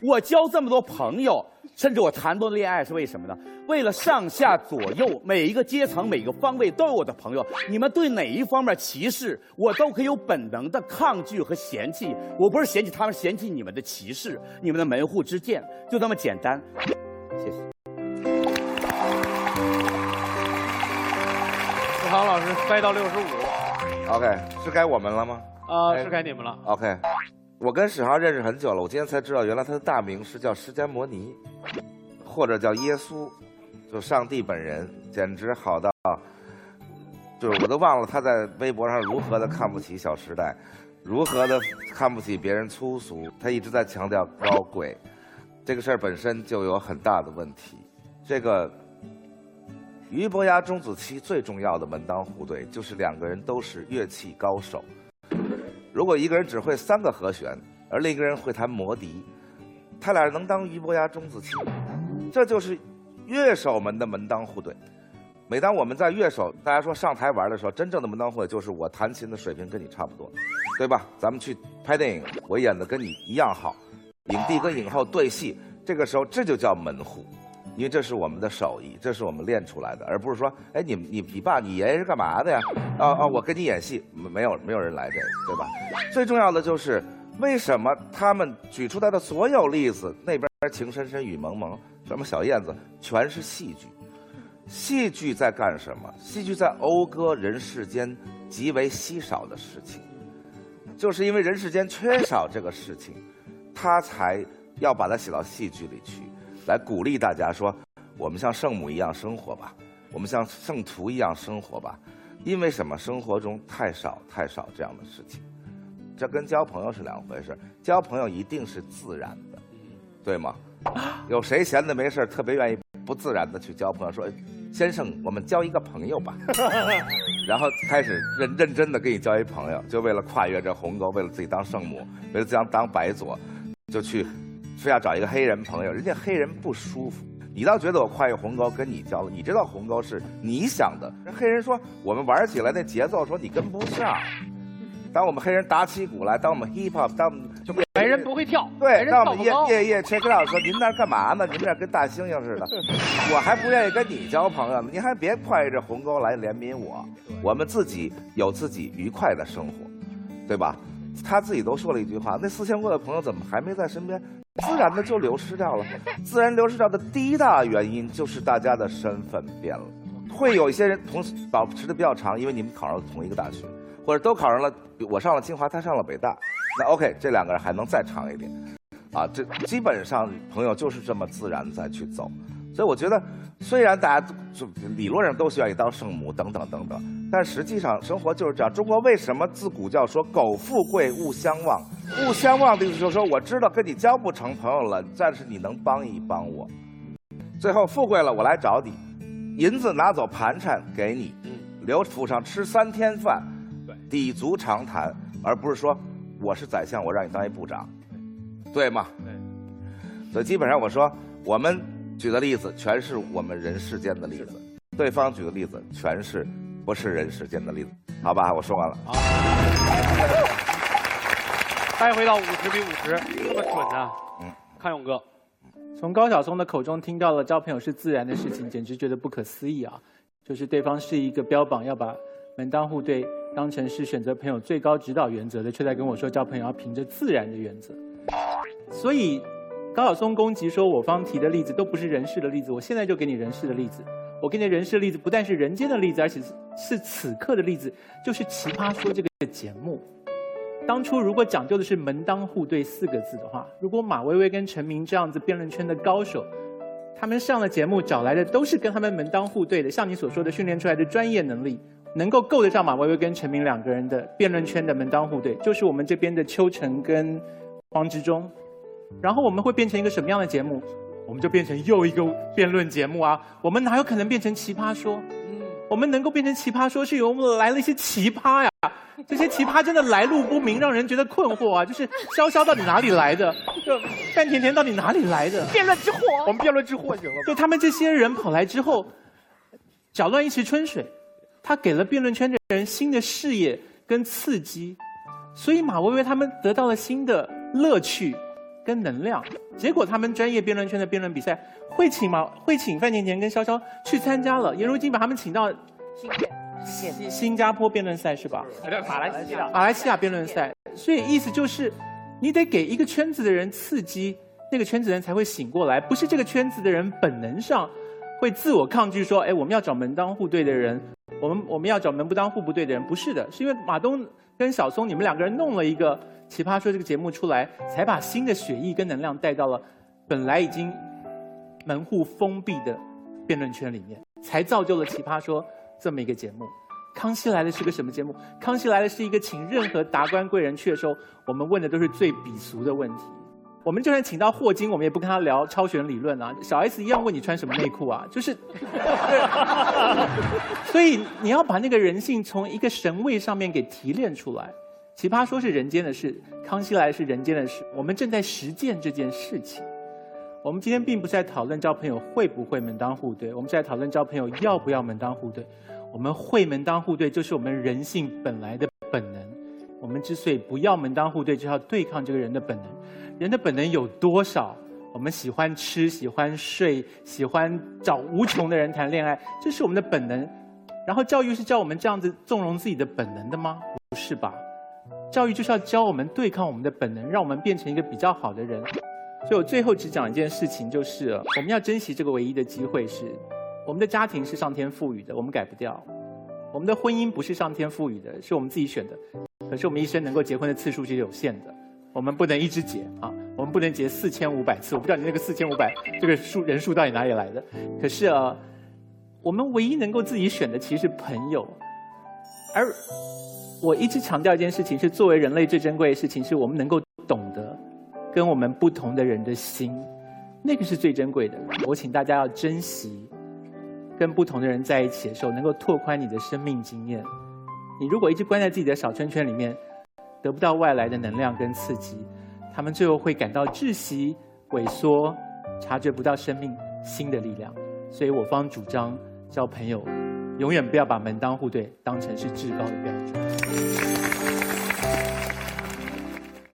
我交这么多朋友，甚至我谈多恋爱是为什么呢？为了上下左右每一个阶层、每个方位都有我的朋友。你们对哪一方面歧视，我都可以有本能的抗拒和嫌弃。我不是嫌弃他们，嫌弃你们的歧视，你们的门户之见，就这么简单。谢谢。四航老师掰到六十五，OK，是该我们了吗啊，是该你们了。？OK，我跟史航认识很久了，我今天才知道，原来他的大名是叫释迦摩尼，或者叫耶稣，就上帝本人，简直好到，就是我都忘了他在微博上如何的看不起《小时代》，如何的看不起别人粗俗，他一直在强调高贵，这个事儿本身就有很大的问题。这个俞伯牙钟子期最重要的门当户对，就是两个人都是乐器高手。如果一个人只会三个和弦，而另一个人会弹魔笛，他俩能当俞伯牙钟子期，这就是乐手们的门当户对。每当我们在乐手大家说上台玩的时候，真正的门当户对就是我弹琴的水平跟你差不多，对吧？咱们去拍电影，我演的跟你一样好，影帝跟影后对戏，这个时候这就叫门户。因为这是我们的手艺，这是我们练出来的，而不是说，哎，你你你爸你爷爷是干嘛的呀？啊啊，我跟你演戏，没有没有人来这个，对吧？最重要的就是为什么他们举出来的所有例子，那边情深深雨蒙蒙，什么小燕子，全是戏剧。戏剧在干什么？戏剧在讴歌人世间极为稀少的事情，就是因为人世间缺少这个事情，他才要把它写到戏剧里去。来鼓励大家说，我们像圣母一样生活吧，我们像圣徒一样生活吧，因为什么？生活中太少太少这样的事情，这跟交朋友是两回事。交朋友一定是自然的，对吗？有谁闲的没事特别愿意不自然的去交朋友？说，先生，我们交一个朋友吧，然后开始认认真的跟你交一朋友，就为了跨越这鸿沟，为了自己当圣母，为了自己当白左，就去。非要找一个黑人朋友，人家黑人不舒服，你倒觉得我跨越鸿沟跟你交了，你知道鸿沟是你想的。人黑人说我们玩起来那节奏，说你跟不上。当我们黑人打起鼓来，当我们 hip hop，当我们就白人不会跳，对，当我们夜夜夜 check it out 说您那干嘛呢？您这跟大猩猩似的，我还不愿意跟你交朋友呢。您还别跨越这鸿沟来怜悯我，我们自己有自己愉快的生活，对吧？他自己都说了一句话：那四千多的朋友怎么还没在身边？自然的就流失掉了。自然流失掉的第一大原因就是大家的身份变了。会有一些人同时保持的比较长，因为你们考上了同一个大学，或者都考上了，我上了清华，他上了北大，那 OK，这两个人还能再长一点。啊，这基本上朋友就是这么自然再去走。所以我觉得，虽然大家就理论上都需要你当圣母等等等等，但实际上生活就是这样。中国为什么自古叫说“苟富贵，勿相忘”？勿相忘的意思就是说，我知道跟你交不成朋友了，但是你能帮一帮我。最后富贵了，我来找你，银子拿走盘缠给你，留府上吃三天饭，抵足长谈，而不是说我是宰相，我让你当一部长，对吗？对。所以基本上我说我们。举的例子全是我们人世间的例子，对方举的例子全是不是人世间的例子，好吧？我说完了。掰回到五十比五十，这么准呢？嗯，康永哥，从高晓松的口中听到了交朋友是自然的事情，简直觉得不可思议啊！就是对方是一个标榜要把门当户对当成是选择朋友最高指导原则的，却在跟我说交朋友要凭着自然的原则，所以。高晓松攻击说，我方提的例子都不是人事的例子，我现在就给你人事的例子。我给你的人世的例子，不但是人间的例子，而且是此刻的例子，就是《奇葩说》这个节目。当初如果讲究的是门当户对四个字的话，如果马薇薇跟陈明这样子辩论圈的高手，他们上了节目找来的都是跟他们门当户对的，像你所说的训练出来的专业能力，能够够得上马薇薇跟陈明两个人的辩论圈的门当户对，就是我们这边的邱晨跟黄执中。然后我们会变成一个什么样的节目？我们就变成又一个辩论节目啊！我们哪有可能变成奇葩说？嗯，我们能够变成奇葩说，是由我们来了一些奇葩呀！这些奇葩真的来路不明，让人觉得困惑啊！就是潇潇到底哪里来的？就范甜甜到底哪里来的？辩论之祸，我们辩论之祸行了。就他们这些人跑来之后，搅乱一池春水，他给了辩论圈的人新的视野跟刺激，所以马薇薇他们得到了新的乐趣。跟能量，结果他们专业辩论圈的辩论比赛会请吗？会请范甜甜跟潇潇去参加了，颜如晶把他们请到新新加坡辩论赛是吧？马来西亚。马来西亚辩论赛，所以意思就是，你得给一个圈子的人刺激，那个圈子人才会醒过来，不是这个圈子的人本能上会自我抗拒说，哎，我们要找门当户对的人，我们我们要找门不当户不对的人，不是的，是因为马东跟小松你们两个人弄了一个《奇葩说》这个节目出来，才把新的血液跟能量带到了本来已经门户封闭的辩论圈里面，才造就了《奇葩说》这么一个节目。康熙来了是个什么节目？康熙来了是一个请任何达官贵人去的时候，我们问的都是最鄙俗的问题。我们就算请到霍金，我们也不跟他聊超弦理论啊。小 S 一样问你穿什么内裤啊，就是。所以你要把那个人性从一个神位上面给提炼出来。奇葩说是人间的事，康熙来是人间的事。我们正在实践这件事情。我们今天并不是在讨论交朋友会不会门当户对，我们是在讨论交朋友要不要门当户对。我们会门当户对，就是我们人性本来的本能。我们之所以不要门当户对，就是要对抗这个人的本能。人的本能有多少？我们喜欢吃，喜欢睡，喜欢找无穷的人谈恋爱，这是我们的本能。然后教育是教我们这样子纵容自己的本能的吗？不是吧？教育就是要教我们对抗我们的本能，让我们变成一个比较好的人。所以我最后只讲一件事情，就是我们要珍惜这个唯一的机会是。我们的家庭是上天赋予的，我们改不掉；我们的婚姻不是上天赋予的，是我们自己选的。可是我们一生能够结婚的次数是有限的，我们不能一直结啊，我们不能结四千五百次。我不知道你那个四千五百这个数人数到底哪里来的。可是啊，我们唯一能够自己选的其实是朋友。而我一直强调一件事情，是作为人类最珍贵的事情，是我们能够懂得跟我们不同的人的心，那个是最珍贵的。我请大家要珍惜。跟不同的人在一起的时候，能够拓宽你的生命经验。你如果一直关在自己的小圈圈里面，得不到外来的能量跟刺激，他们最后会感到窒息、萎缩，察觉不到生命新的力量。所以我方主张，交朋友永远不要把门当户对当成是至高的标准。